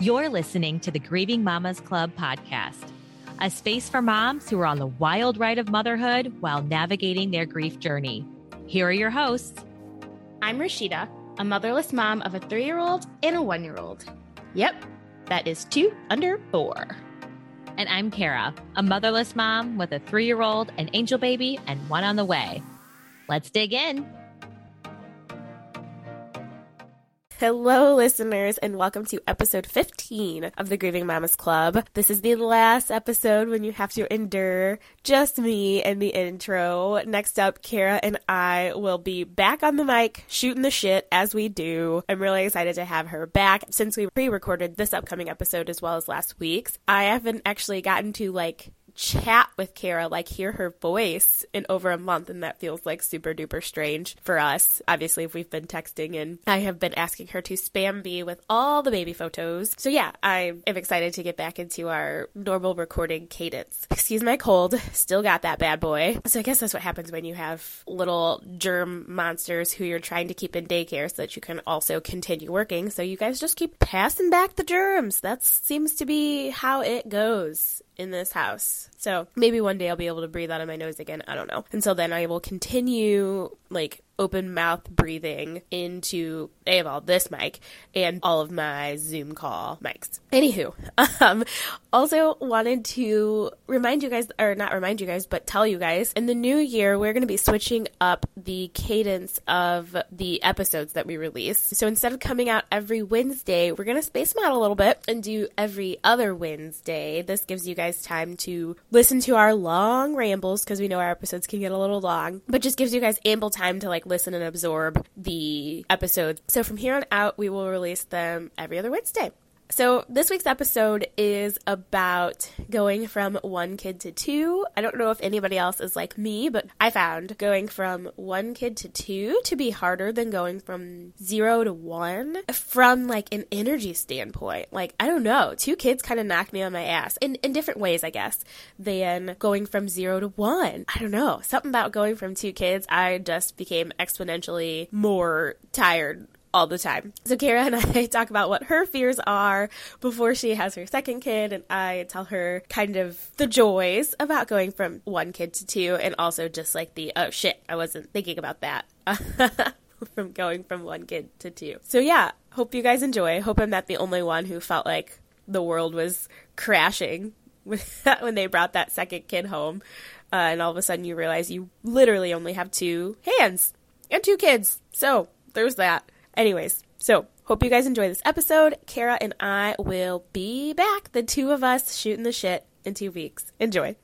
You're listening to the Grieving Mamas Club podcast, a space for moms who are on the wild ride of motherhood while navigating their grief journey. Here are your hosts. I'm Rashida, a motherless mom of a three year old and a one year old. Yep, that is two under four. And I'm Kara, a motherless mom with a three year old, an angel baby, and one on the way. Let's dig in. Hello, listeners, and welcome to episode 15 of the Grieving Mamas Club. This is the last episode when you have to endure just me and the intro. Next up, Kara and I will be back on the mic shooting the shit as we do. I'm really excited to have her back since we pre recorded this upcoming episode as well as last week's. I haven't actually gotten to like chat with Kara, like hear her voice in over a month, and that feels like super duper strange for us. Obviously, if we've been texting, and I have been asking her to spam me with all the baby photos. So yeah, I am excited to get back into our normal recording cadence. Excuse my cold, still got that bad boy. So I guess that's what happens when you have little germ monsters who you're trying to keep in daycare so that you can also continue working. So you guys just keep passing back the germs. That seems to be how it goes in this house. So maybe one day I'll be able to breathe out of my nose again. I don't know. Until then, I will continue like open mouth breathing into a of all this mic and all of my Zoom call mics. Anywho, um, also wanted to remind you guys, or not remind you guys, but tell you guys in the new year we're going to be switching up the cadence of the episodes that we release. So instead of coming out every Wednesday, we're going to space them out a little bit and do every other Wednesday. This gives you guys time to listen to our long rambles because we know our episodes can get a little long, but just gives you guys ample time to like listen and absorb the episodes. So from here on out, we will release them every other Wednesday. So, this week's episode is about going from one kid to two. I don't know if anybody else is like me, but I found going from one kid to two to be harder than going from zero to one from like an energy standpoint. Like, I don't know, two kids kind of knocked me on my ass in, in different ways, I guess, than going from zero to one. I don't know, something about going from two kids, I just became exponentially more tired all the time. So Kara and I talk about what her fears are before she has her second kid, and I tell her kind of the joys about going from one kid to two, and also just like the oh shit, I wasn't thinking about that. from going from one kid to two. So yeah, hope you guys enjoy. Hope I'm not the only one who felt like the world was crashing when they brought that second kid home. Uh, and all of a sudden you realize you literally only have two hands and two kids. So there's that. Anyways, so hope you guys enjoy this episode. Kara and I will be back, the two of us shooting the shit in two weeks. Enjoy.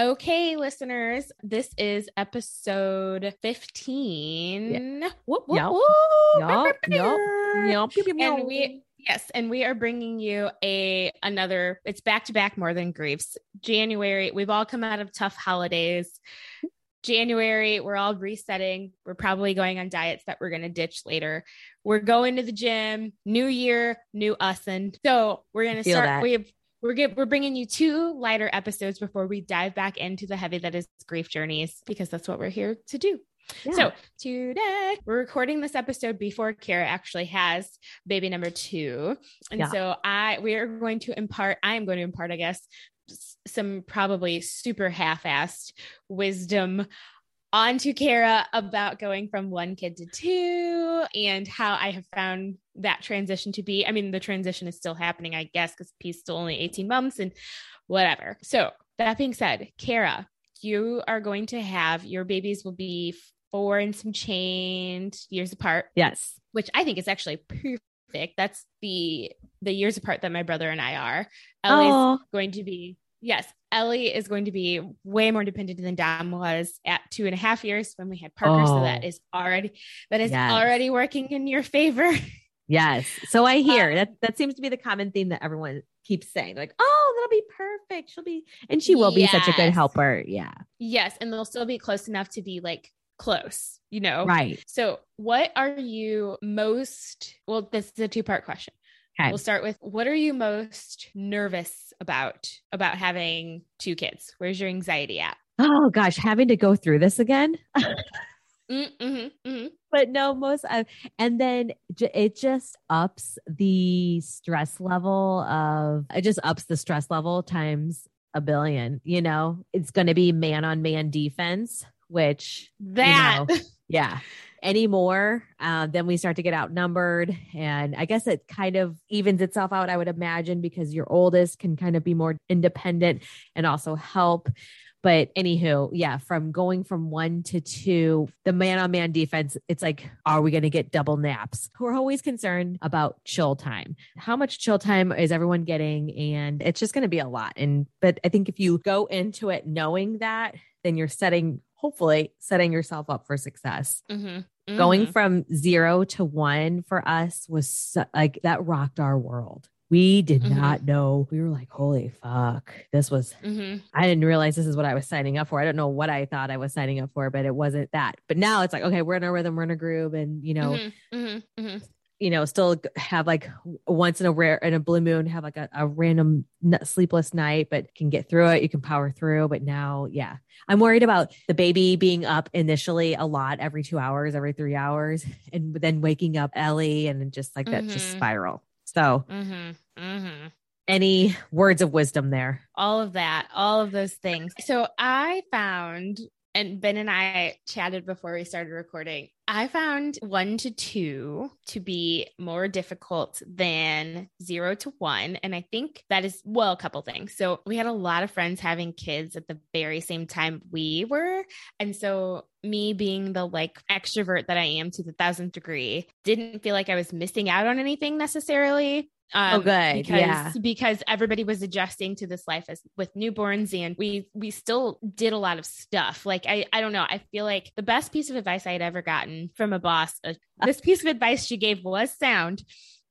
Okay, listeners, this is episode 15. Yeah. Whoop, whoop, yep. Yep, yep, yep, yep, And we Yes, and we are bringing you a another it's back to back more than griefs. January, we've all come out of tough holidays. January, we're all resetting. We're probably going on diets that we're going to ditch later. We're going to the gym. New year, new us, and so we're going to start. That. We have we're get, we're bringing you two lighter episodes before we dive back into the heavy that is grief journeys because that's what we're here to do. Yeah. So today we're recording this episode before Kara actually has baby number two. And yeah. so I we are going to impart, I am going to impart, I guess, some probably super half-assed wisdom onto Kara about going from one kid to two and how I have found that transition to be. I mean, the transition is still happening, I guess, because P's still only 18 months and whatever. So, that being said, Kara, you are going to have your babies will be four and some change years apart. Yes. Which I think is actually perfect. That's the the years apart that my brother and I are. Ellie's going to be yes, Ellie is going to be way more dependent than Dom was at two and a half years when we had Parker. Oh. So that is already that is yes. already working in your favor. Yes. So I hear um, that that seems to be the common theme that everyone keeps saying, like, oh, that'll be perfect. She'll be and she will yes. be such a good helper. Yeah. Yes. And they'll still be close enough to be like close, you know? Right. So what are you most well, this is a two-part question. Okay. We'll start with what are you most nervous about about having two kids? Where's your anxiety at? Oh gosh, having to go through this again. Mm-hmm, mm-hmm. But no, most uh, and then j- it just ups the stress level of it just ups the stress level times a billion. You know, it's going to be man on man defense, which that you know, yeah anymore uh, then we start to get outnumbered and i guess it kind of evens itself out i would imagine because your oldest can kind of be more independent and also help but anywho, yeah, from going from one to two, the man on man defense, it's like, are we going to get double naps? We're always concerned about chill time. How much chill time is everyone getting? And it's just going to be a lot. And, but I think if you go into it knowing that, then you're setting, hopefully, setting yourself up for success. Mm-hmm. Mm-hmm. Going from zero to one for us was so, like that rocked our world. We did Mhm. not know. We were like, holy fuck. This was, Mm-hmm. I didn't realize this is what I was signing up for. I don't know what I thought I was signing up for, but it wasn't that. But now it's like, okay, we're in a rhythm, we're in a groove, and you know, Mm-hmm. Mm-hmm. Mm-hmm. You know, still have like once in a rare in a blue moon, have like a, a random sleepless night, but can get through it. You can power through. But now, yeah, I'm worried about the baby being up initially a lot every two hours, every three hours, and then waking up Ellie and just like that, just Mhm. spiral. So, Mm-hmm. Mm-hmm. any words of wisdom there? all of that, all of those things. So I found, and Ben and I chatted before we started recording. I found one to two to be more difficult than zero to one. And I think that is, well, a couple things. So we had a lot of friends having kids at the very same time we were. And so me being the like extrovert that I am to the thousandth degree, didn't feel like I was missing out on anything necessarily. Um, Oh, good. Because, Yeah. because everybody was adjusting to this life as with newborns and we we still did a lot of stuff. Like I I don't know. I feel like the best piece of advice I had ever gotten from a boss, uh, this piece of advice she gave was sound.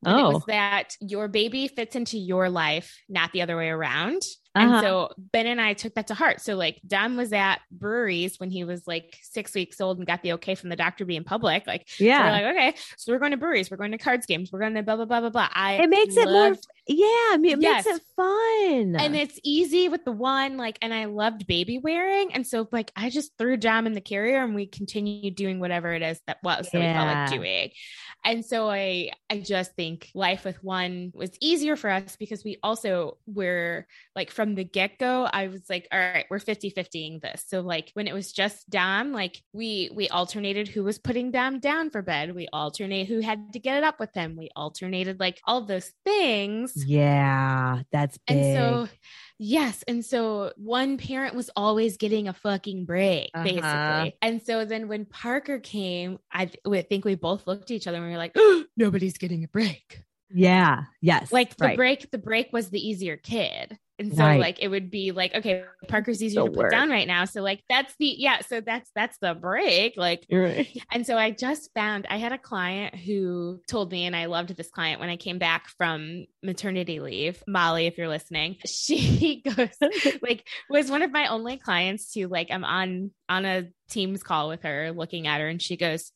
And it Oh. was that your baby fits into your life, not the other way around. And Uh-huh. so Ben and I took that to heart. So like Dom was at breweries when he was like six weeks old and got the okay from the doctor being public. Like so Yeah. we're like, okay, so we're going to breweries, we're going to cards games, we're going to blah blah blah blah blah. I it makes it more, loved- yeah, I mean, it Yes. makes it fun. and it's easy with the one like and i loved baby wearing and so like i just threw Dom in the carrier and we continued doing whatever it is that was that we felt like doing. And so i i just think life with one was easier for us because we also were like from the get-go i was like all right we're 50 50ing this. So like when it was just dom like we we alternated who was putting dom down for bed. We alternate who had to get it up with him we alternated like all those things yeah, that's big. and so, yes. And so one parent was always getting a fucking break, Uh-huh. basically. And so then when Parker came, I th- I think we both looked at each other and we were like, nobody's getting a break. yeah, yes, Like the right. break, the break was the easier kid. And so Right. like it would be like, okay, Parker's easier The to put work. down right now. So like that's the yeah, so that's that's the break. Like right. and so I just found I had a client who told me, and I loved this client when I came back from maternity leave. Molly, if you're listening, she goes like was one of my only clients to like I'm on on a Teams call with her, looking at her, and she goes,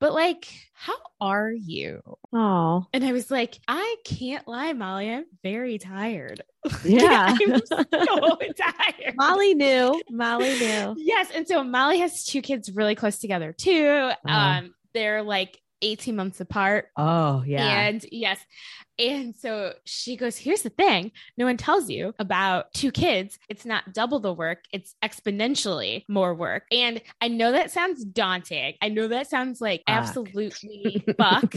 "But like, how are you?" Oh, And I was like, "I can't lie, Molly. I'm very tired. yeah. I'm so tired." Molly knew. Molly knew. Yes. And so Molly has two kids really close together too. Um, they're like 18 months apart. Oh, yeah. And yes. And so she goes, Here's the thing no one tells you about two kids. It's not double the work, it's exponentially more work. And I know that sounds daunting. I know that sounds like Fuck. absolutely fuck.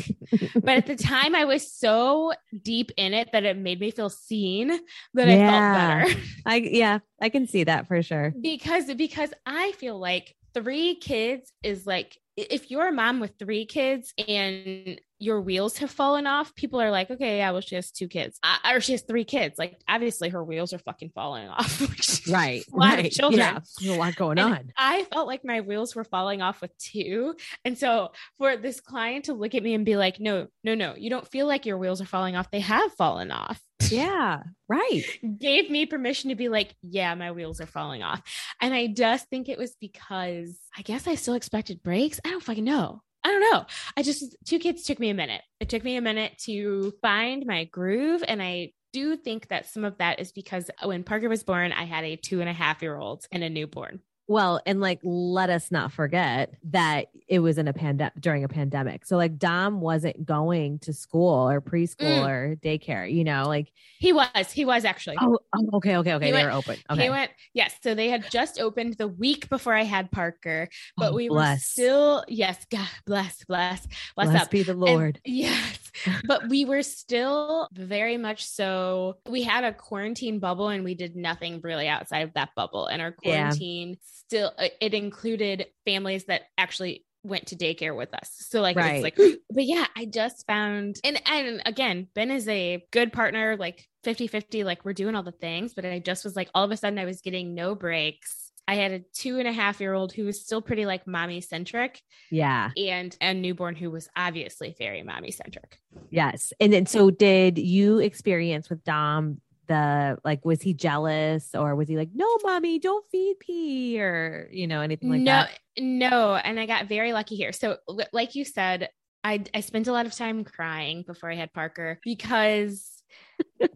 but at the time, I was so deep in it that it made me feel seen that Yeah. I felt better. I yeah, I can see that for sure. because because I feel like three kids is like if you're a mom with three kids and your wheels have fallen off, people are like, okay, yeah, well, she has two kids, uh, or she has three kids. Like, obviously, her wheels are fucking falling off. Right. A lot of right. children. Yeah. There's a lot going And on. I felt like my wheels were falling off with two. And so for this client to look at me and be like, no, no, no, you don't feel like your wheels are falling off. They have fallen off Yeah. Right. gave me permission to be like, yeah, my wheels are falling off. And I just think it was because I guess I still expected breaks. I don't fucking know. I don't know. I just, two kids took me a minute. It took me a minute to find my groove. And I do think that some of that is because when Parker was born, I had a two and a half year old and a newborn. Well, and like, let us not forget that it was in a pandemic during a pandemic. So, like, Dom wasn't going to school or preschool Mm. or daycare, you know, like, He was. He was actually. oh, oh okay, okay, okay. He they went- were open. Okay. He went, yes. So they had just opened the week before I had Parker, but Oh, we were still, yes, God bless, bless, bless Blessed up. be the And- Lord. yes. But we were still very much so. We had a quarantine bubble and we did nothing really outside of that bubble. And our Yeah. quarantine still, uh, it included families that actually went to daycare with us. So like Right. it's like but yeah, I just found and and again, Ben is a good partner, like 50-50, like we're doing all the things, but I just was like all of a sudden I was getting no breaks. I had a two and a half year old who was still pretty like mommy centric Yeah. and a newborn who was obviously very mommy centric. Yes. And then, so did you experience with Dom the like, was he jealous or was he like, no, mommy, don't feed P or, you know, anything like no, that? no, no. and I got very lucky here. So, like you said, I I spent a lot of time crying before I had Parker because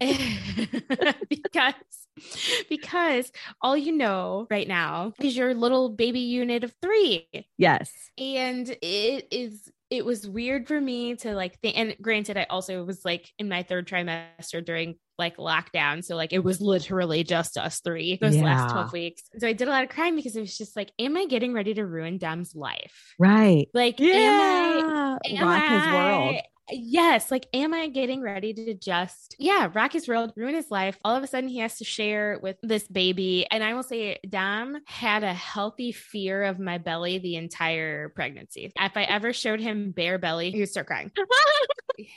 because because all you know right now is your little baby unit of 3 Yes. and it is it was weird for me to like think and granted i also was like in my third trimester during like lockdown so like it was literally just us three those Yeah. last 12 weeks so i did a lot of crying because it was just like am i getting ready to ruin dom's life Right. like am i Yeah. am Rock his world. Yes, like, am I getting ready to just, yeah, rock his world, ruin his life? All of a sudden, he has to share with this baby. And I will say, Dom had a healthy fear of my belly the entire pregnancy. If I ever showed him bare belly, he would start crying.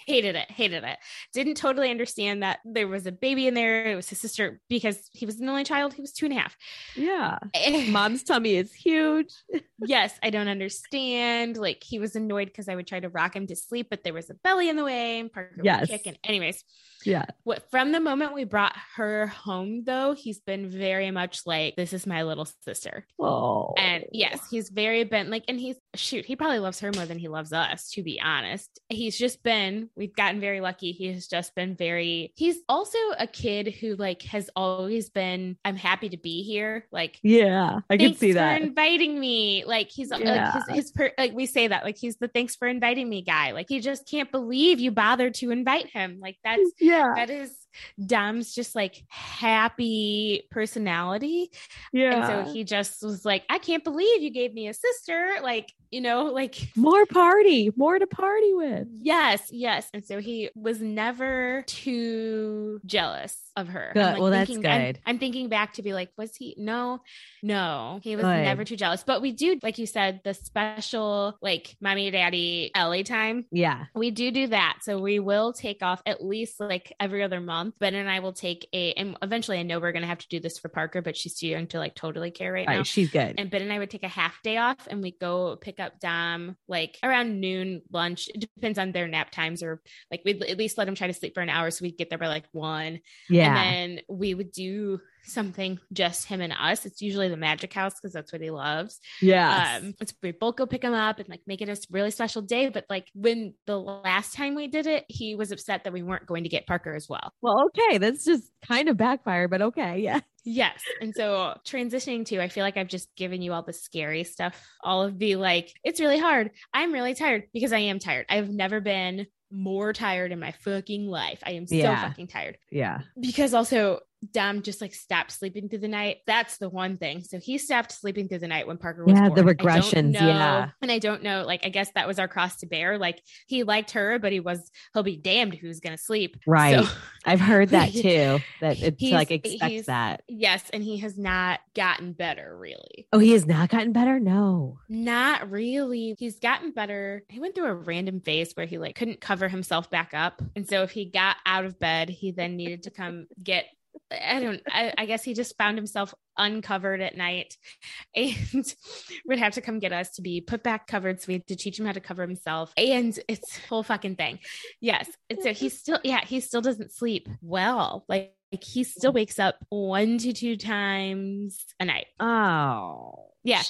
hated it, hated it. Didn't totally understand that there was a baby in there. It was his sister because he was an only child. He was two and a half. Yeah. Eh. Mom's tummy is huge. yes, I don't understand. Like he was annoyed because I would try to rock him to sleep, but there was a belly in the way and Parker Yes. would kick. And anyways, Yeah. what from the moment we brought her home though, he's been very much like, this is my little sister. Oh. And yes, he's very been like, and he's shoot, he probably loves her more than he loves us, to be honest. He's just been, we've gotten very lucky. He has just been very, he's also a kid who like has always been, I'm happy to be here. Like, Yeah. I can see for that. inviting me. Like he's Yeah. like his, his per, like we say that like he's the thanks for inviting me guy. Like he just can't believe you bothered to invite him. Like that's Yeah. that is Dom's just like happy personality. Yeah. And so he just was like, I can't believe you gave me a sister. Like, you know, like more party, more to party with. Yes, yes. And so he was never too jealous of her. Good. I'm, like, Well, that's thinking- I'm- good. I'm, thinking back to be like, was he? No, no, he was Good. never too jealous. But we do, like you said, the special like mommy daddy Ellie time. Yeah. We do do that. So we will take off at least like every other month. Ben and I will take a, and eventually I know we're going to have to do this for Parker, but she's too young to like totally care right, Right. now. She's good. And Ben and I would take a half day off and we go pick up Dom like around noon, lunch. It depends on their nap times, or like we'd at least let him try to sleep for an hour so we'd get there by like one. yeah. And then we would do something just him and us. It's usually the magic house because that's what he loves. Yeah, Um, it's we both go pick him up and like make it a really special day. But like when the last time we did it, he was upset that we weren't going to get Parker as well. well, okay. That's just kind of backfired, but okay. Yeah. Yes. And so transitioning to, I feel like I've just given you all the scary stuff, all of the like, it's really hard. I'm really tired because I am tired. I've never been more tired in my fucking life. I am so Yeah. fucking tired Yeah. because also Dom just like stopped sleeping through the night. That's the one thing. So he stopped sleeping through the night when Parker was Yeah, born. the regressions, know- yeah. and I don't know. Like I guess that was our cross to bear. Like he liked her, but he was he'll be damned who's gonna sleep. Right. So- I've heard that too. That it's like expects that. yes, and he has not gotten better really. Oh, he has not gotten better? No. Not really. He's gotten better. He went through a random phase where he like couldn't cover himself back up. And so if he got out of bed, he then needed to come get I don't I, I guess he just found himself uncovered at night and would have to come get us to be put back covered. So we had to teach him how to cover himself. And it's whole fucking thing. Yes. And so he still, yeah, he still doesn't sleep well. Like, like he still wakes up one to two times a night. Oh. Yeah.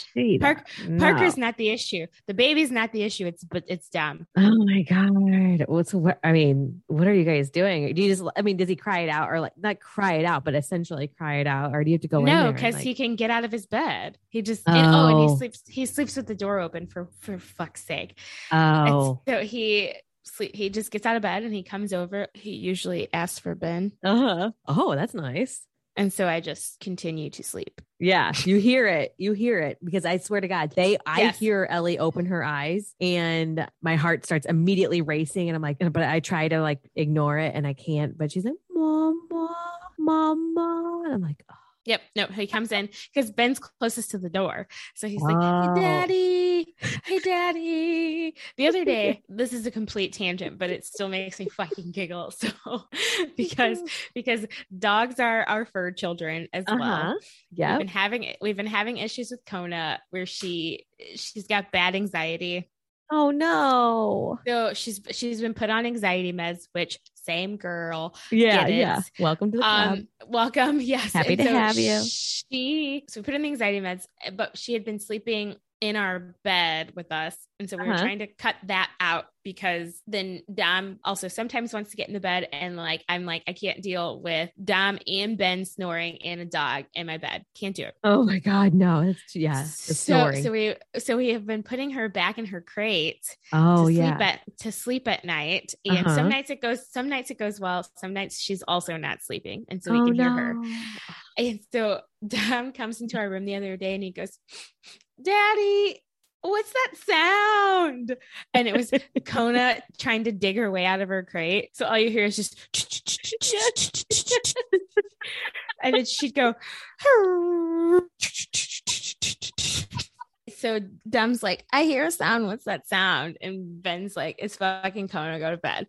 Park- does Parker's not. the issue. The baby's not the issue. It's but it's Dom. Oh my god! What's what? I mean, what are you guys doing? Do you just? I mean, does he cry it out or like not cry it out, but essentially cry it out, or do you have to go no, because like- he can get out of his bed. He just and, oh, and Oh. he sleeps. He sleeps with the door open for for fuck's sake. And Oh, so he sleep. He just gets out of bed and he comes over. He usually asks for Ben, uh huh. Oh, that's nice. And so I just continue to sleep. Yeah, you hear it. You hear it because I swear to God, they. I Yes. hear Ellie open her eyes, and my heart starts immediately racing, and I'm like, but I try to like ignore it, and I can't. But she's like, "Mama, Mama," and I'm like, oh, Yep. No, he comes in because Ben's closest to the door. So he's like, Hey, daddy. Hey, daddy. The other day, this is a complete tangent, but it still makes me fucking giggle. So, because, because dogs are our fur children as uh huh, well. We've yeah. been having, we've been having issues with Kona where she, she's got bad anxiety. Oh no. So she's, she's been put on anxiety meds, which same girl. Yeah, Get it. yeah. Welcome to the club. Um, welcome. Yes. Happy And to have you. She so we put in the anxiety meds, but she had been sleeping in our bed with us. And so we were Uh-huh. trying to cut that out because then Dom also sometimes wants to get in the bed and like I'm like, I can't deal with Dom and Ben snoring and a dog in my bed. Can't do it. oh my God, no. It's yeah. So snoring. so we so we have been putting her back in her crate oh to yeah. sleep at to sleep at night. And Uh-huh. some nights it goes some nights it goes well, some nights she's also not sleeping. And so we oh can no. hear her. And so Dom comes into our room the other day and he goes, Daddy, what's that sound? And it was Kona trying to dig her way out of her crate. So all you hear is just and then she'd go so Dom's like, I hear a sound. What's that sound? And Ben's like, it's fucking Kona. Go to bed.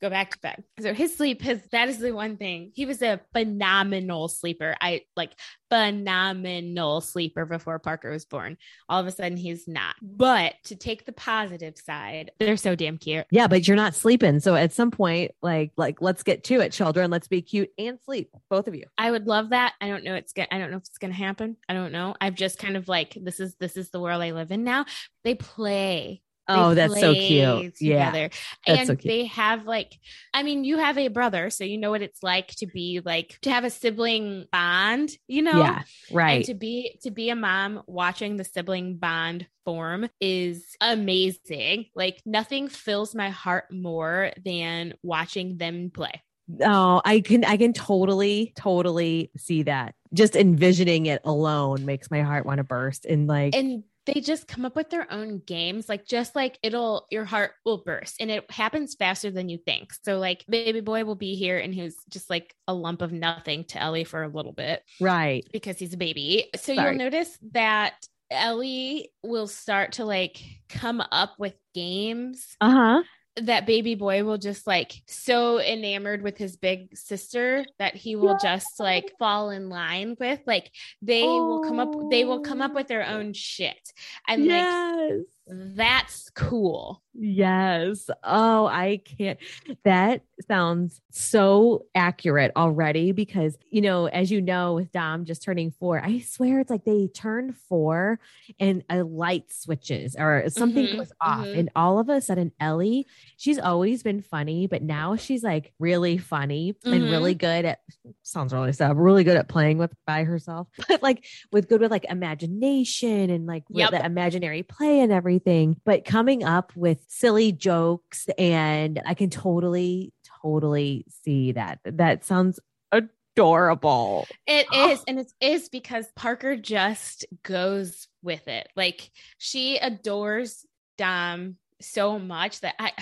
Go back to bed. So his sleep, his that is the one thing. He was a phenomenal sleeper. I like phenomenal sleeper before Parker was born. All of a sudden he's not. But to take the positive side, they're so damn cute. Yeah, but you're not sleeping. So at some point, like, like let's get to it, children. Let's be cute and sleep, both of you. I would love that. I don't know it's gonna I don't know if it's gonna happen. I don't know. I've just kind of like this is this is the world I live in now. They play They Oh, that's so cute. Yeah. together. that's and so cute. they have like i mean you have a brother so you know what it's like to be like to have a sibling bond you know Yeah, Right. and to be to be a mom watching the sibling bond form is amazing like nothing fills my heart more than watching them play Oh, I can I can totally totally see that. Just envisioning it alone makes my heart want to burst. And like and they just come up with their own games like just like it'll your heart will burst and it happens faster than you think so like baby boy will be here and he's just like a lump of nothing to ellie for a little bit right. because he's a baby so Sorry. you'll notice that ellie will start to like come up with games Uh-huh. That baby boy will just like so enamored with his big sister that he will just like fall in line with like they will come up they will come up Oh. with their own shit and like yes. That's cool Yes. Oh, I can't. That sounds so accurate already because, you know, as you know, with Dom just turning four, I swear it's like they turn four and a light switches or something Mhm, goes off. mhm. And all of a sudden, Ellie, she's always been funny, but now she's like really funny and Mm-hmm. really good at, sounds really sad, really good at playing with by herself, but like with good with like imagination and like with Yep. the imaginary play and everything. But coming up with silly jokes, and I can totally, totally see that. That sounds adorable. It Oh. is, and it is because Parker just goes with it. Like she adores Dom so much that I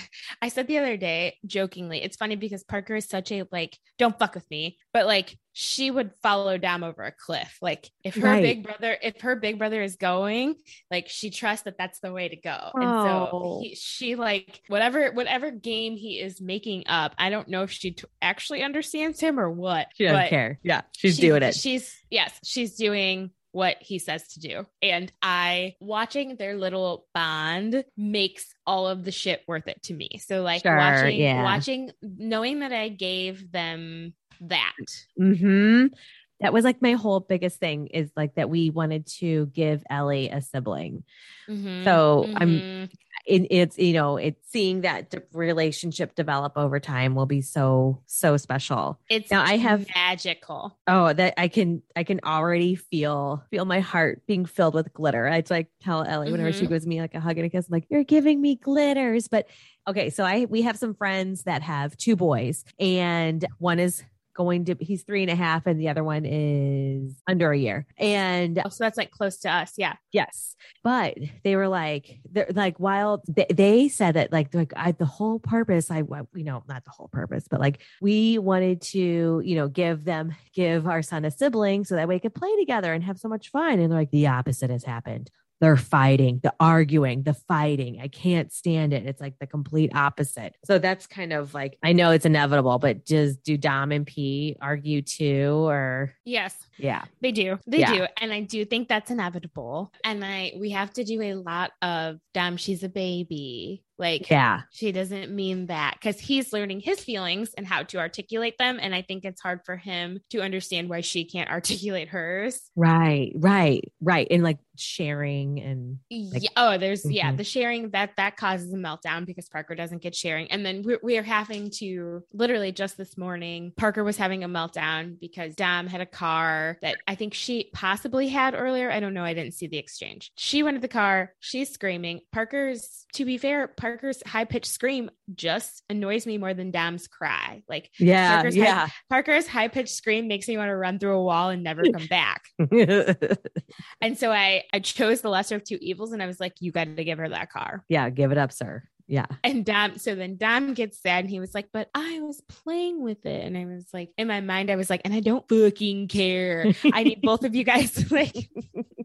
I said the other day jokingly, it's funny because Parker is such a like, don't fuck with me, but like she would follow Dom over a cliff. Like if her Right. big brother, if her big brother is going, like she trusts that that's the way to go. And Oh. so he, she like whatever whatever game he is making up. I don't know if she t- actually understands him or what. She doesn't care. Yeah, she's, doing it. She's yes, she's doing what he says to do. And I watching their little bond makes all of the shit worth it to me. So like Sure, watching yeah. watching knowing that I gave them that. hmm that was like my whole biggest thing is like that we wanted to give Ellie a sibling. Mhm, So I'm mhm. It, it's you know it's seeing that relationship develop over time will be so so special. it's Now, I have- magical. Oh, that I can I can already feel feel my heart being filled with glitter. I like tell Ellie whenever she Mhm. gives me like a hug and a kiss, I'm like, you're giving me glitters. But okay, so I we have some friends that have two boys, and one is going to he's three and a half, and the other one is under a year. And Oh, so that's like close to us. Yeah. Yes, but they were like, they're like, while they, they said that, like, like I, the whole purpose, I, you know, not the whole purpose, but like we wanted to, you know, give them, give our son a sibling so that we could play together and have so much fun. And they're like, the opposite has happened. They're fighting, the arguing, the fighting. I can't stand it. It's like the complete opposite. So that's kind of like, I know it's inevitable, but does do Dom and P argue too? Or Yes. yeah, They do. They Yeah. do. And I do think that's inevitable. And I we have to do a lot of damn, she's a baby. Like yeah, she doesn't mean that because he's learning his feelings and how to articulate them. And I think it's hard for him to understand why she can't articulate hers. right, right, right. And like sharing and Like- yeah, oh, there's yeah, Mhm. the sharing that that causes a meltdown because Parker doesn't get sharing, and then we're, we're having to literally just this morning. Parker was having a meltdown because Dom had a car that I think she possibly had earlier. I don't know. I didn't see the exchange. She went to the car. She's screaming. Parker's, to be fair, Parker's high pitched scream just annoys me more than Dom's cry. Like yeah, Parker's yeah. Parker's high pitched scream makes me want to run through a wall and never come back. And so I I chose the lesser of two evils, and I was like, you got to give her that car. yeah, give it up, sir. Yeah. And Dom, so then Dom gets sad and he was like, but I was playing with it. And I was like, in my mind, I was like, and I don't fucking care. I need both of you guys to like,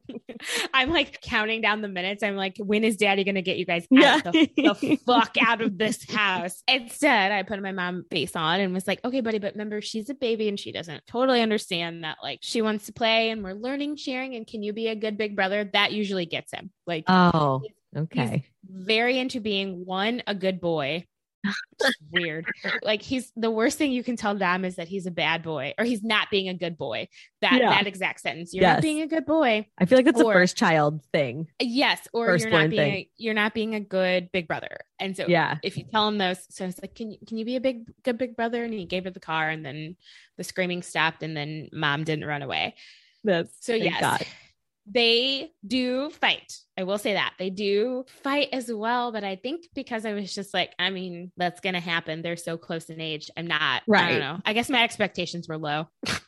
I'm like counting down the minutes. I'm like, when is daddy going to get you guys out the, the fuck out of this house? Instead, I put my mom face on and was like, okay, buddy, but remember, she's a baby and she doesn't totally understand that like she wants to play and we're learning sharing. And can you be a good big brother? That usually gets him. Like, oh, okay. very into being one a good boy weird like he's the worst thing you can tell Dom is that he's a bad boy or he's not being a good boy that Yeah. that exact sentence you're Yes. not being a good boy I feel like that's a first child thing. yes or you're not being thing. a, you're not being a good big brother and so Yeah. if you tell him those so it's like can you can you be a big good big brother and he gave her the car and then the screaming stopped and then mom didn't run away That's so yes, God. They do fight. I will say that they do fight as well. But I think because I was just like, I mean, that's gonna happen. They're so close in age. I'm not. right. I don't know. I guess my expectations were low.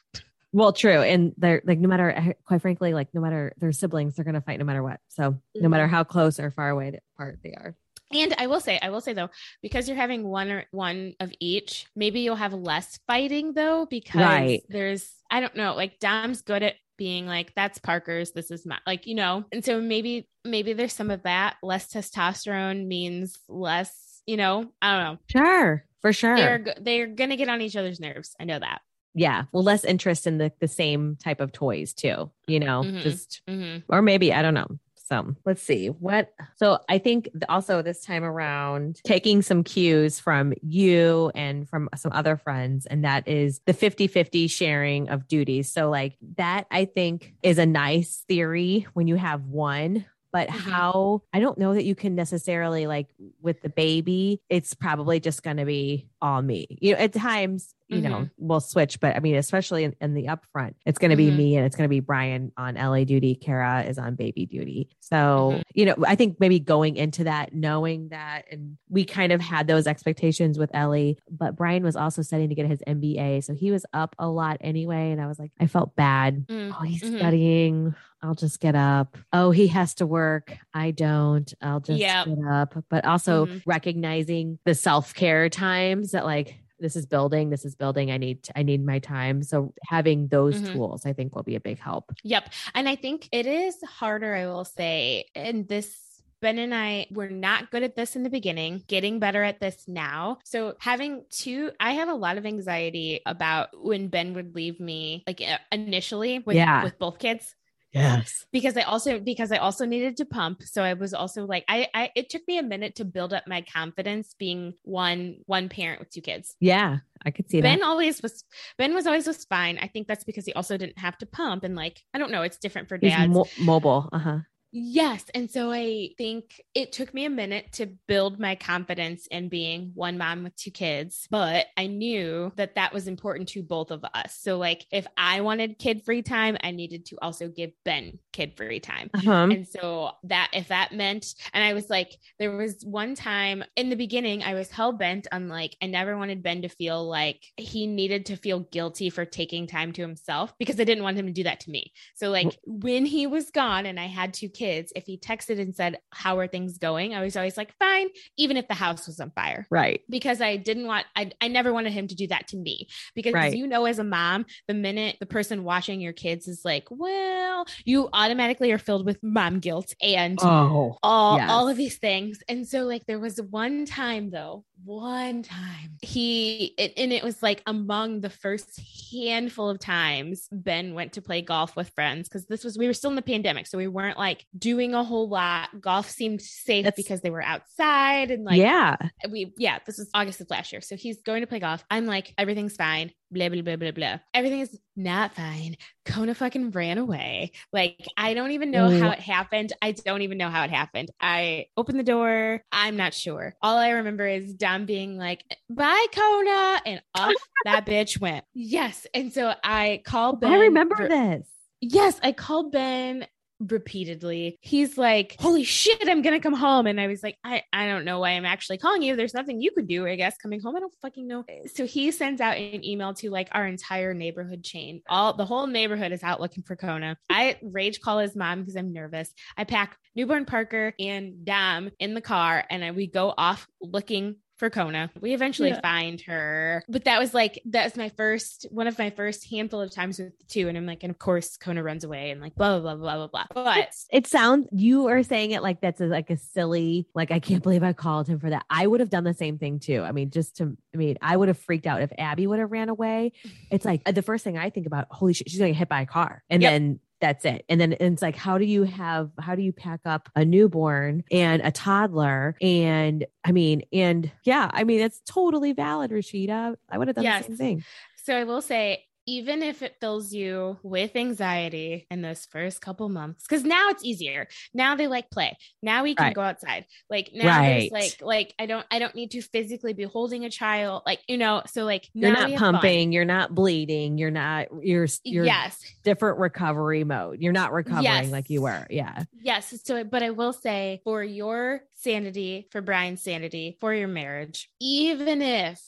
Well, true. And they're like, no matter, quite frankly, like, no matter their siblings, they're going to fight no matter what. So, no matter Mhm. how close or far away apart they are. And I will say, I will say though, because you're having one or one of each, maybe you'll have less fighting though, because Right. there's, I don't know, like Dom's good at being like, that's Parker's, this is my, like, you know, and so maybe, maybe there's some of that. Less testosterone means less, you know, I don't know. Sure. For sure. They're they're gonna get on each other's nerves. I know that. yeah. Well, less interest in the, the same type of toys too, you know, Mhm. just, Mm-hmm. or maybe, I don't know. So let's see what. So I think also this time around, taking some cues from you and from some other friends, and that is the 50 50 sharing of duties. So, like, that I think is a nice theory when you have one. But Mhm. how I don't know that you can necessarily like with the baby, it's probably just going to be all me. You know, at times, you know, we'll switch, but I mean, especially in, in the upfront, it's going to be Mhm. me and it's going to be Brian on Ellie duty. Kara is on baby duty. So, Mhm. you know, I think maybe going into that, knowing that, and we kind of had those expectations with Ellie, but Brian was also studying to get his MBA. So he was up a lot anyway. And I was like, I felt bad. Mm, Oh, he's mhm. studying. I'll just get up. Oh, he has to work. I don't. I'll just Yep. get up. But also Mhm. recognizing the self care times that like this is building. This is building. I need. I need my time. So having those Mhm. tools, I think, will be a big help. Yep. And I think it is harder, I will say. And this Ben and I were not good at this in the beginning, getting better at this now. So, having two, I have a lot of anxiety about when Ben would leave me, like initially with, Yeah. with both kids. Yes. Because I also because I also needed to pump. So I was also like I, I it took me a minute to build up my confidence being one one parent with two kids. Yeah, I could see ben that. always was Ben was always was fine. I think that's because he also didn't have to pump and like I don't know, it's different for dads. mo- mobile. Uh huh. Yes. And so I think it took me a minute to build my confidence in being one mom with two kids, but I knew that that was important to both of us. So, like, if I wanted kid free time, I needed to also give Ben kid free time. Uh-huh. And so that if that meant, and I was like, there was one time in the beginning, I was hell bent on like, I never wanted Ben to feel like he needed to feel guilty for taking time to himself because I didn't want him to do that to me. So, like, when he was gone and I had two kids, if he texted and said, How are things going? I was always like, Fine, even if the house was on fire. Right. Because I didn't want, I, I never wanted him to do that to me. Because Right. you know, as a mom, the minute the person watching your kids is like, Well, you automatically are filled with mom guilt and Oh. all Yes. all of these things and so like there was one time though one time he it, and it was like among the first handful of times ben went to play golf with friends because this was we were still in the pandemic so we weren't like doing a whole lot. Golf seemed safe That's- because they were outside and like yeah. we yeah this was august of last year. So he's going to play golf. I'm like everything's fine. Blah blah blah blah blah. Everything is not fine. Kona fucking ran away. Like i don't even know how it happened. I don't even know how it happened. I opened the door. I'm not sure. All i remember is dom being like bye kona and off that bitch went. Yes. And so i called ben I remember for- this. Yes, I called Ben repeatedly. He's like, "Holy shit, I'm gonna come home," and I was like, "I I don't know why I'm actually calling you. There's nothing you could do, I guess. Coming home, I don't fucking know." So he sends out an email to like our entire neighborhood chain. All the whole neighborhood is out looking for Kona. I rage call his mom because I'm nervous. I pack newborn Parker and Dom in the car, and I, we go off looking for Kona. We eventually Yeah. find her. But that was like that was my first one of my first handful of times with the two. And I'm like, and of course Kona runs away and like blah blah blah blah blah blah. But it sounds you are saying it like that's a, like a silly like I can't believe I called him for that. I would have done the same thing too. I mean, just to I mean, I would have freaked out if Abby would have ran away. It's like uh, the first thing I think about, holy shit, she's gonna get hit by a car, and Yep. then that's it. And then it's like, how do you have how do you pack up a newborn and a toddler? And I mean, and yeah, I mean, it's totally valid, Rashida. I would have done Yes. the same thing. so I will say even if it fills you with anxiety in those first couple months, because now it's easier. Now they like play. Now we can Right. go outside. Like now Right. like like I don't I don't need to physically be holding a child. Like you know, so like You're now not have fun. pumping, you're not bleeding, you're not you're you're yes. different recovery mode. You're not recovering Yes. like you were. Yeah. Yes. So, but I will say for your sanity, for Brian's sanity, for your marriage, even if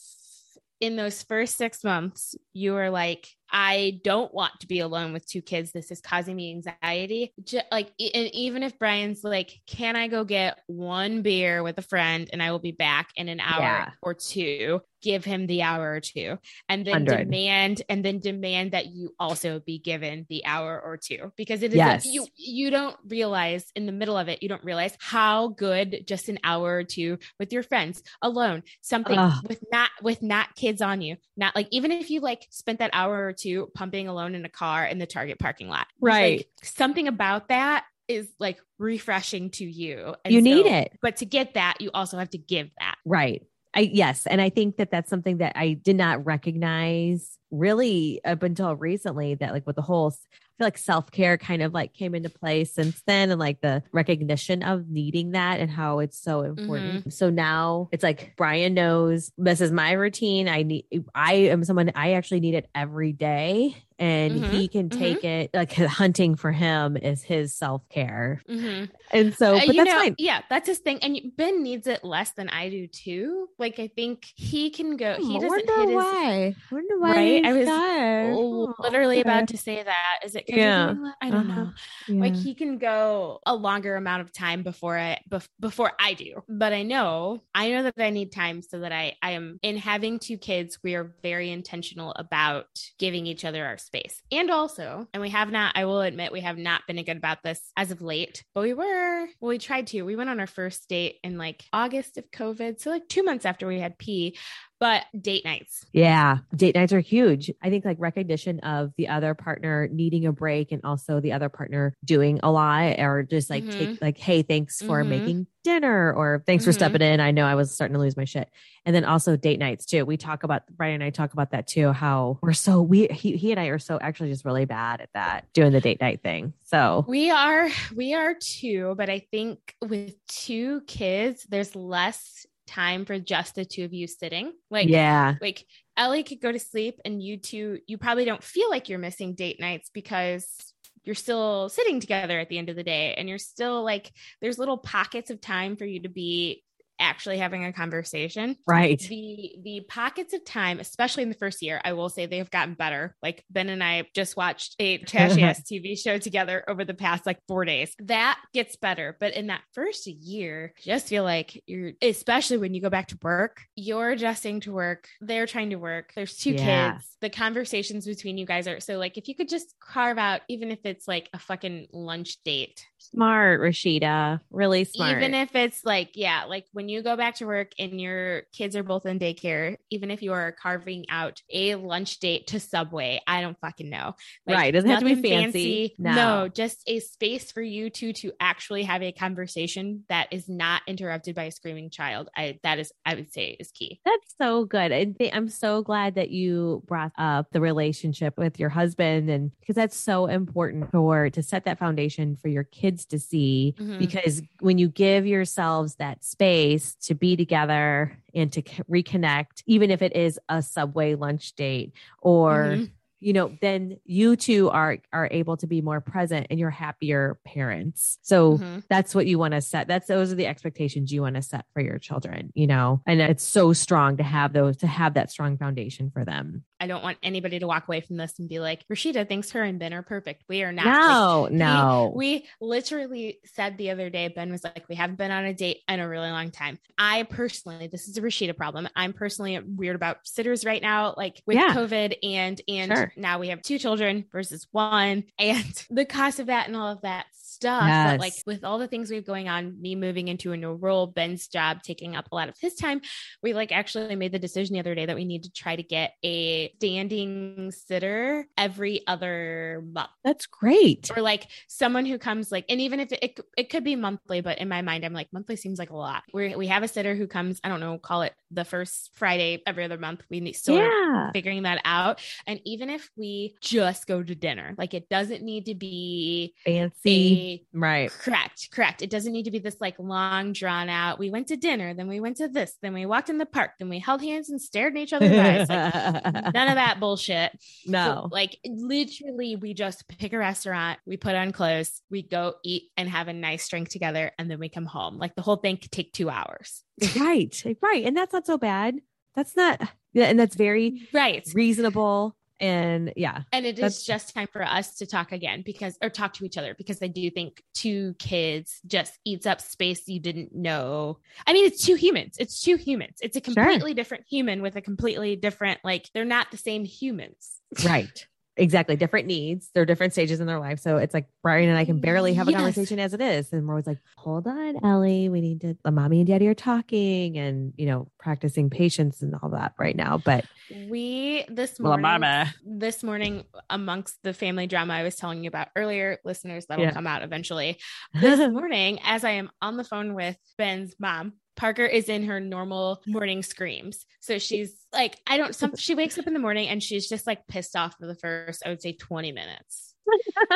in those first six months you are like, I don't want to be alone with two kids. This is causing me anxiety. Ju- like, and even if Brian's like, can I go get one beer with a friend and I will be back in an hour Yeah. or two? Give him the hour or two and then 100. demand and then demand that you also be given the hour or two because it is Yes. you you don't realize in the middle of it you don't realize how good just an hour or two with your friends alone something Ugh. with not with not kids on you not like even if you like spent that hour or two pumping alone in a car in the target parking lot Right. like, something about that is like refreshing to you And you need it. but to get that you also have to give that Right. I yes, and I think that that's something that I did not recognize really up until recently that like with the whole I feel like self-care kind of like came into play since then and like the recognition of needing that and how it's so mm-hmm. important. So now it's like Brian knows this is my routine. I need I am someone I actually need it every day and Mhm, he can mhm. take it like hunting for him is his self-care. Mm-hmm. And so Uh, but you that's know, fine. yeah, that's his thing. And Ben needs it less than I do too. Like I think he can go. He I doesn't wonder his. why. Wonder why Right? I was. Oh, Oh, literally okay. about to say that is it Yeah. I don't Uh-huh. know. Like he can go a longer amount of time before I bef- before I do. But I know I know that I need time so that I I am in having two kids. We are very intentional about giving each other our space, and also, and we have not. I will admit we have not been good about this as of late, but we were. Well, we tried to. We went on our first date in like August of COVID, so like two months after we had P. but date nights. Yeah, date nights are huge. I think like recognition of the other partner needing a break and also the other partner doing a lot or just like Mhm. take like, hey, thanks for Mhm. making dinner or thanks for Mhm. stepping in. I know I was starting to lose my shit. And then also date nights too. We talk about Brian and I talk about that too, how we're so we he, he and I are so actually just really bad at that, doing the date night thing. So We are we are too, but I think with two kids, there's less time for just the two of you sitting. Like yeah. like Ellie could go to sleep and you two you probably don't feel like you're missing date nights because you're still sitting together at the end of the day and you're still like there's little pockets of time for you to be actually having a conversation. Right. the the pockets of time especially in the first year i will say they have gotten better. Like ben and i just watched a trashy ass tv show together over the past like four days. That gets better. But in that first year just feel like you're especially when you go back to work you're adjusting to work. They're trying to work. There's two Yeah. kids. The conversations between you guys are so like if you could just carve out even if it's like a fucking lunch date Smart, Rashida. Really smart. even if it's like, yeah, like when you go back to work and your kids are both in daycare, even if you are carving out a lunch date to Subway, I don't fucking know. Right, doesn't have to be nothing fancy. No. No. just a space for you two to actually have a conversation that is not interrupted by a screaming child. I that is, I would say, is key. That's so good. I I'm so glad that you brought up the relationship with your husband and because that's so important for to set that foundation for your kids to see Mhm. because when you give yourselves that space to be together and to reconnect even if it is a subway lunch date or Mhm. you know then you two are are able to be more present and you're happier parents so Mhm. that's what you want to set that's those are the expectations you want to set for your children you know and it's so strong to have those to have that strong foundation for them I don't want anybody to walk away from this and be like, Rashida thinks her and Ben are perfect. We are not. Like, no no We literally said the other day, Ben was like, We haven't been on a date in a really long time. I personally, this is a Rashida problem. I'm personally weird about sitters right now, like with Yeah. COVID and and Sure. now we have two children versus one. And the cost of that and all of that stuff. Yes. But like with all the things we have going on, me moving into a new role, Ben's job taking up a lot of his time, we like actually made the decision the other day that we need to try to get a standing sitter every other month. That's great. Or like someone who comes like and even if it, it, it could be monthly but in my mind i'm like monthly seems like a lot. We we have a sitter who comes i don't know call it the first friday every other month. We need still yeah. figuring that out. And even if we just go to dinner like it doesn't need to be fancy right Correct, correct. It doesn't need to be this like long drawn out. We went to dinner, then we went to this, then we walked in the park, then we held hands and stared in each other's eyes. Like none of that bullshit. So, no like literally, we just pick a restaurant, we put on clothes, we go eat and have a nice drink together, and then we come home. Like the whole thing could take two hours. right right and that's not so bad that's not and that's very Right. reasonable and yeah And it is just time for us to talk again because, or talk to each other because I do think two kids just eats up space you didn't know. I mean, it's two humans. It's two humans. It's a Sure. completely different human with a completely different, like, they're not the same humans. right exactly different needs they're different stages in their life so it's like brian and i can barely have a Yes. conversation as it is and we're always like hold on ellie we need to the mommy and daddy are talking and you know practicing patience and all that right now but We, this morning, mama. this morning, amongst the family drama I was telling you about earlier, listeners, that'll Yeah. come out eventually. this morning, as I am on the phone with Ben's mom, Parker is in her normal morning screams. So she's like, I don't, some, she wakes up in the morning and she's just like pissed off for the first, I would say 20 minutes.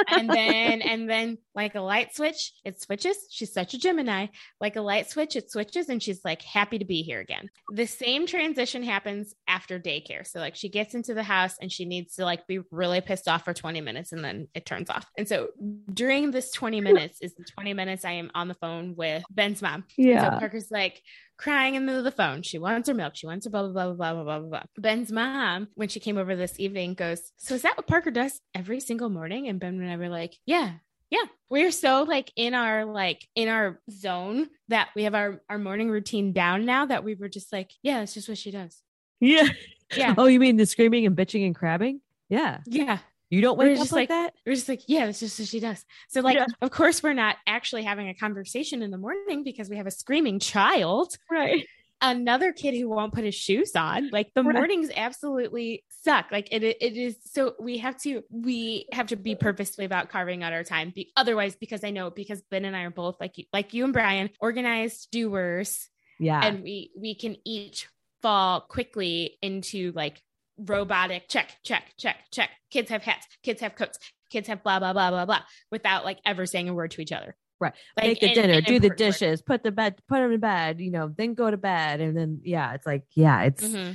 And then, and then like a light switch, it switches. She's such a Gemini. Like a light switch, it switches and she's like happy to be here again. The same transition happens after daycare. So like she gets into the house and she needs to like be really pissed off for 20 minutes and then it turns off. And so during this 20 minutes is the 20 minutes I am on the phone with Ben's mom. Yeah. So Parker's like crying in the middle of the phone. She wants her milk. She wants her blah, blah, blah, blah, blah, blah, blah, blah. Ben's mom, when she came over this evening, goes, So is that what Parker does every single morning? And Ben and I were like, Yeah. Yeah. We're so like in our like in our zone that we have our our morning routine down now that we were just like, yeah, it's just what she does. yeah Yeah. oh you mean the screaming and bitching and crabbing yeah Yeah. You don't We're wake up just like, like- that We're just like, yeah, that's just what she does. So, like, Yeah. of course, we're not actually having a conversation in the morning because we have a screaming child. right another kid who won't put his shoes on. Like the right. mornings absolutely suck. Like it, it is. So we have to, we have to be purposefully about carving out our time. Be, otherwise, because I know, because Ben and I are both like you, like you and Brian, organized doers. Yeah. And we, we can each fall quickly into like robotic check, check, check, check. Kids have hats, kids have coats, kids have blah, blah, blah, blah, blah, without like ever saying a word to each other. Right. Like, Make the and, dinner, and do the dishes, work. put the bed, put them in bed, you know, then go to bed. And then, yeah, it's like, yeah, it's, mm-hmm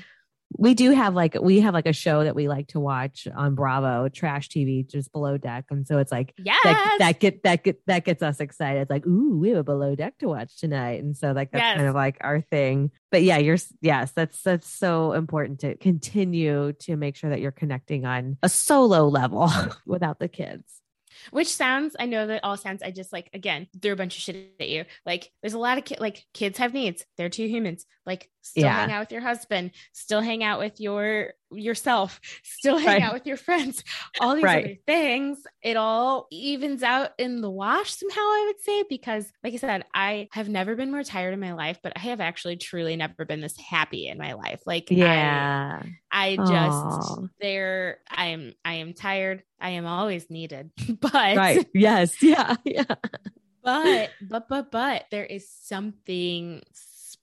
we do have like we have like a show that we like to watch on Bravo, trash TV, just below deck, and so it's like yeah, that, that get that get that gets us excited. It's like ooh, we have a below deck to watch tonight, and so like that's yes. kind of like our thing. But yeah, you're yes, that's that's so important to continue to make sure that you're connecting on a solo level without the kids. Which sounds, I know that all sounds, I just like, again, threw a bunch of shit at you. Like, there's a lot of kids, like, kids have needs. They're two humans. Like, still yeah. hang out with your husband, still hang out with your yourself, still hang right. out with your friends, all these right. other things. It all evens out in the wash somehow, I would say, because like I said, I have never been more tired in my life, but I have actually truly never been this happy in my life. Like, yeah, I, I just there, I am, I am tired. I am always needed, but right. Yes. Yeah. Yeah. But, but, but, but there is something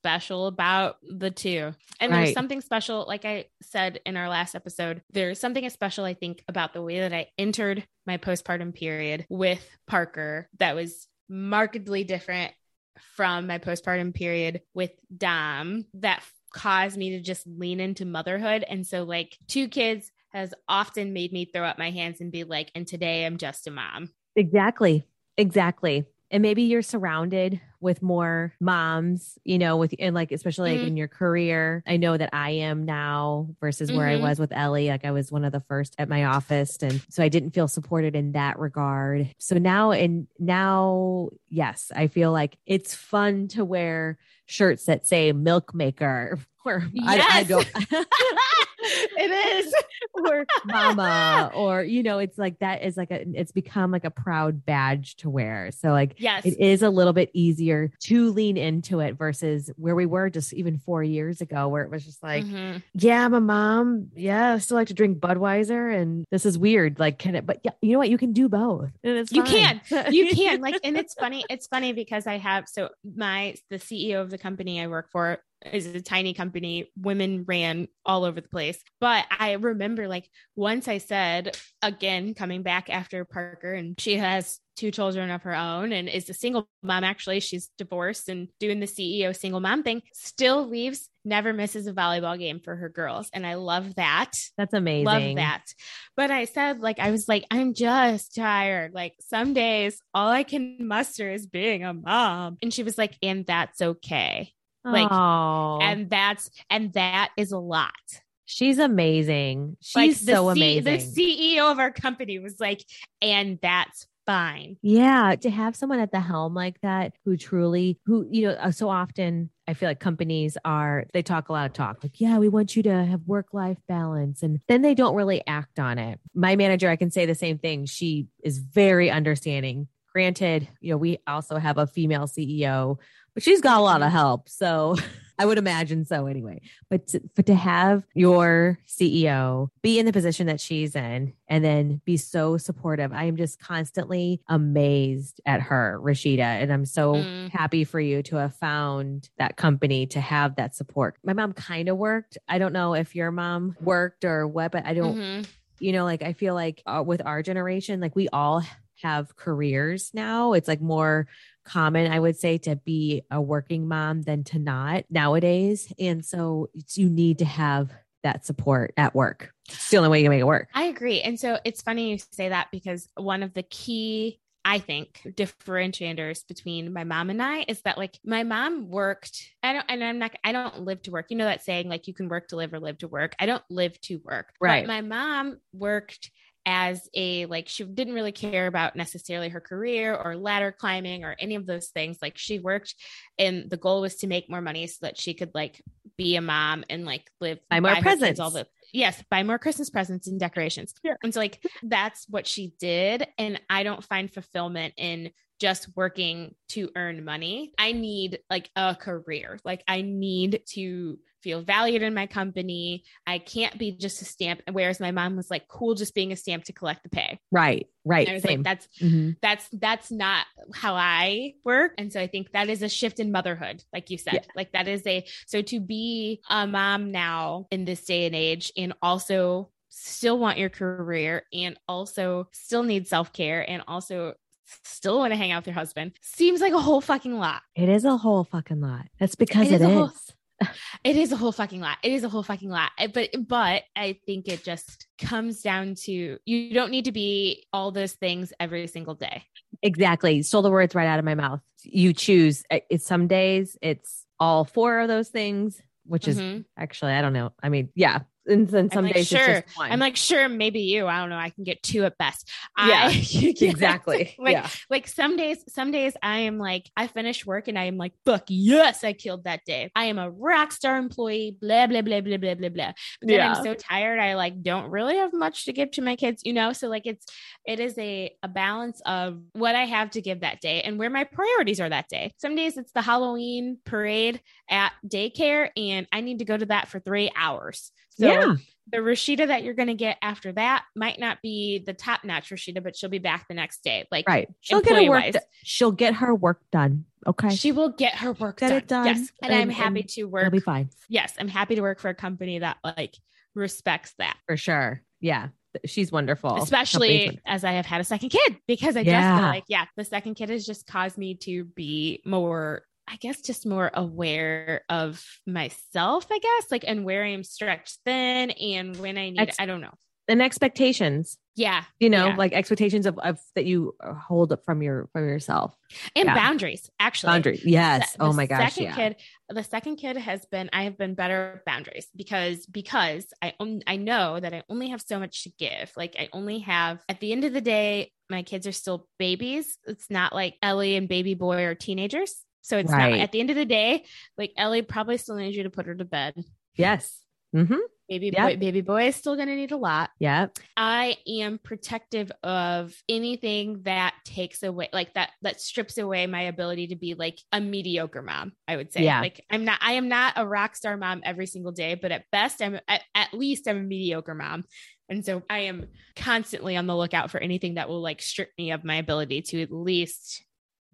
special about the two. And right. there's something special, like I said in our last episode, there's something special, I think, about the way that I entered my postpartum period with Parker that was markedly different from my postpartum period with Dom that caused me to just lean into motherhood. And so, like, two kids has often made me throw up my hands and be like, and today I'm just a mom. Exactly. Exactly and maybe you're surrounded with more moms, you know, with and like especially like mm-hmm. in your career. I know that I am now versus where mm-hmm. I was with Ellie. Like I was one of the first at my office. And so I didn't feel supported in that regard. So now and now, yes, I feel like it's fun to wear shirts that say milk maker yes. I, I don't. It is. Or mama or you know it's like that is like a it's become like a proud badge to wear. So like yes. it is a little bit easier to lean into it versus where we were just even four years ago where it was just like mm-hmm. yeah i'm a mom yeah i still like to drink budweiser and this is weird like can it but yeah you know what? You can do both and it's you fine. can. You can. Like and it's funny it's funny because i have so my the ceo of the company i work for is a tiny company. Women ran all over the place. But I remember like once I said, again, coming back after Parker, and she has two children of her own and is a single mom. Actually, she's divorced and doing the CEO single mom thing, still leaves, never misses a volleyball game for her girls. And I love that. That's amazing. Love that. But I said, like, I was like, I'm just tired. Like, some days all I can muster is being a mom. And she was like, and that's okay. Like, oh. and that's, and that is a lot. She's amazing. She's like so C- amazing. The CEO of our company was like, and that's fine. Yeah. To have someone at the helm like that who truly, who, you know, uh, so often I feel like companies are, they talk a lot of talk like, yeah, we want you to have work life balance. And then they don't really act on it. My manager, I can say the same thing. She is very understanding. Granted, you know, we also have a female CEO but she's got a lot of help. So I would imagine so anyway. But to, but to have your CEO be in the position that she's in and then be so supportive, I am just constantly amazed at her, Rashida. And I'm so mm. happy for you to have found that company to have that support. My mom kind of worked. I don't know if your mom worked or what, but I don't, mm-hmm. you know, like I feel like uh, with our generation, like we all have careers now. It's like more common, I would say, to be a working mom than to not nowadays. And so you need to have that support at work. It's the only way you can make it work. I agree. And so it's funny you say that because one of the key I think differentiators between my mom and I is that like my mom worked. I don't, and I'm not. I don't live to work. You know that saying like you can work to live or live to work. I don't live to work. Right. But my mom worked as a like she didn't really care about necessarily her career or ladder climbing or any of those things. Like she worked and the goal was to make more money so that she could like be a mom and like live buy more presents. all the yes buy more christmas presents and decorations. Yeah. and so like that's what she did. And i don't find fulfillment in just working to earn money. I need like a career. Like I need to feel valued in my company. I can't be just a stamp. Whereas my mom was like, cool, just being a stamp to collect the pay. Right. Right. And I was Same. like, that's Mm-hmm. that's that's not how I work. And so I think that is a shift in motherhood, like you said. Yeah. Like that is a so to be a mom now in this day and age and also still want your career and also still need self-care and also still want to hang out with your husband seems like a whole fucking lot. It is a whole fucking lot. That's because It it is whole- is. It is a whole fucking lot. It is a whole fucking lot. But but I think it just comes down to you don't need to be all those things every single day. Exactly. Stole the words right out of my mouth. You choose. uh, It's some days it's all four of those things, which is Mhm. actually I don't know. I mean, yeah. And then some like, days sure. it's just one. I'm like, sure, maybe you. I don't know. I can get two at best. Yeah, I, exactly. like, yeah. like some days, some days I am like, I finish work and I am like, fuck yes, I killed that day. I am a rock star employee, blah, blah, blah, blah, blah, blah, blah. But then Yeah. I'm so tired. I like don't really have much to give to my kids, you know? So like it's, it is a, a balance of what I have to give that day and where my priorities are that day. Some days it's the Halloween parade at daycare and I need to go to that for three hours. So yeah. the Rashida that you're going to get after that might not be the top notch Rashida, but she'll be back the next day. Like, Right. She'll get her work. do- she'll get her work done. Okay. she will get her work Get done. it done, Yes. And, I'm happy and to It'll work. be fine Yes. I'm happy to work for a company that like respects that, for sure. Yeah. She's wonderful. Especially wonderful. as I have had a second kid because I just Yeah. feel like, yeah, the second kid has just caused me to be more. I guess just more aware of myself, I guess, like, and where I'm stretched thin and when I need, Ex- I don't know. and expectations. Yeah. You know, Yeah. like expectations of, of that you uh, hold up from your from yourself. And Yeah. boundaries, actually. Boundaries. Yes. Se- oh the my gosh. second Yeah. kid the second kid has been i have been better at boundaries because because i i know that i only have so much to give like i only have at the end of the day my kids are still babies it's not like ellie and baby boy are teenagers so it's Right. not at the end of the day like ellie probably still needs you to put her to bed Yes. Mm-hmm. baby Yep. boy baby boy is still going to need a lot Yeah. I am protective of anything that takes away like that that strips away my ability to be like a mediocre mom, I would say. Yeah. Like I'm not I am not a rock star mom every single day, but at best I'm at, at least I'm a mediocre mom. And so I am constantly on the lookout for anything that will like strip me of my ability to at least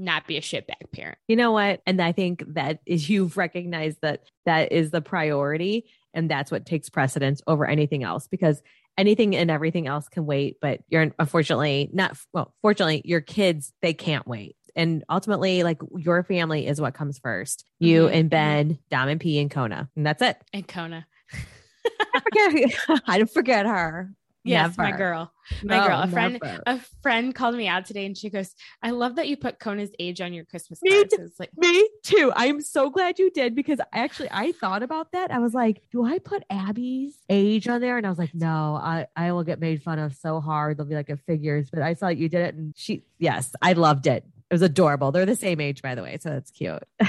not be a shitbag parent. You know what? And I think that is you've recognized that that is the priority and that's what takes precedence over anything else because anything and everything else can wait, but you're unfortunately not well, fortunately your kids they can't wait. And ultimately like your family is what comes first. You Mhm, and Ben, Dom and P and Kona. And that's it. And Kona. I forget I forget her. Yes, my girl. My No, girl. A friend never. a friend called me out today and she goes, I love that you put Kona's age on your Christmas Me cards. too. It's like Me too. I'm so glad you did because I actually I thought about that. I was like, do I put Abby's age on there? And I was like, no, I, I will get made fun of so hard. They'll be like a figures, but I saw you did it and she yes, I loved it. It was adorable. They're the same age, by the way, so that's cute. I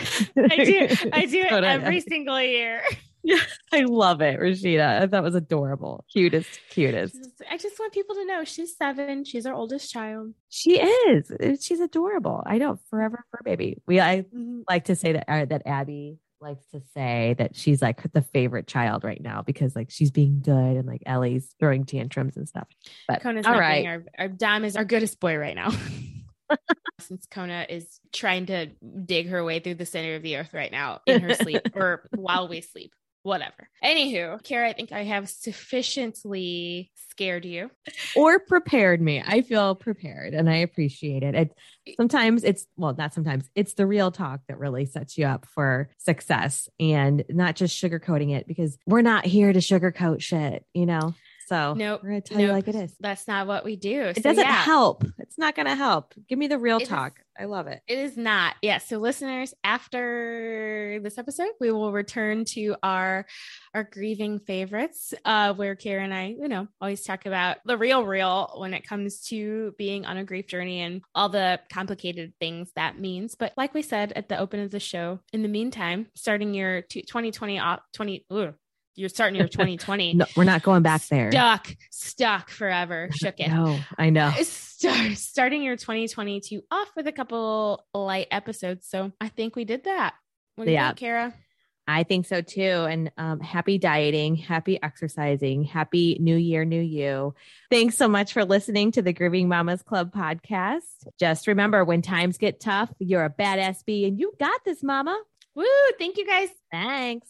do I do it every single year. I love it, Rashida. That was adorable. Cutest, cutest. I just want people to know she's seven. She's our oldest child. She is. She's adorable. I know. Forever fur baby. We I like to say that uh, that Abby likes to say that she's like the favorite child right now because like she's being good and like Ellie's throwing tantrums and stuff. But Kona's all right, our, our Dom is our goodest boy right now. Since Kona is trying to dig her way through the center of the earth right now in her sleep or while we sleep. Whatever. Anywho, Kara, I think I have sufficiently scared you. or prepared me. I feel prepared and I appreciate it. it. Sometimes it's well, not sometimes. It's the real talk that really sets you up for success and not just sugarcoating it because we're not here to sugarcoat shit, you know. So Nope, we're gonna tell you like it is. That's not what we do. It So, doesn't yeah. help. It's not gonna help. Give me the real It is- talk. I love it. It is not. Yeah. So listeners, after this episode, we will return to our our grieving favorites, uh, where Kara and I, you know, always talk about the real real when it comes to being on a grief journey and all the complicated things that means. But like we said at the open of the show, in the meantime, starting your two- 2020 off 20 ugh, you're starting your 2020. no, we're not going back there. Stuck, stuck forever. Shook it. No, I know. Start, starting your 2022 off with a couple light episodes. So I think we did that. What do you Yeah. think, Kara? I think so too. And um, happy dieting, happy exercising, happy new year, new you. Thanks so much for listening to the Grieving Mamas Club podcast. Just remember when times get tough, you're a badass bee and you got this, mama. Woo! Thank you guys. Thanks.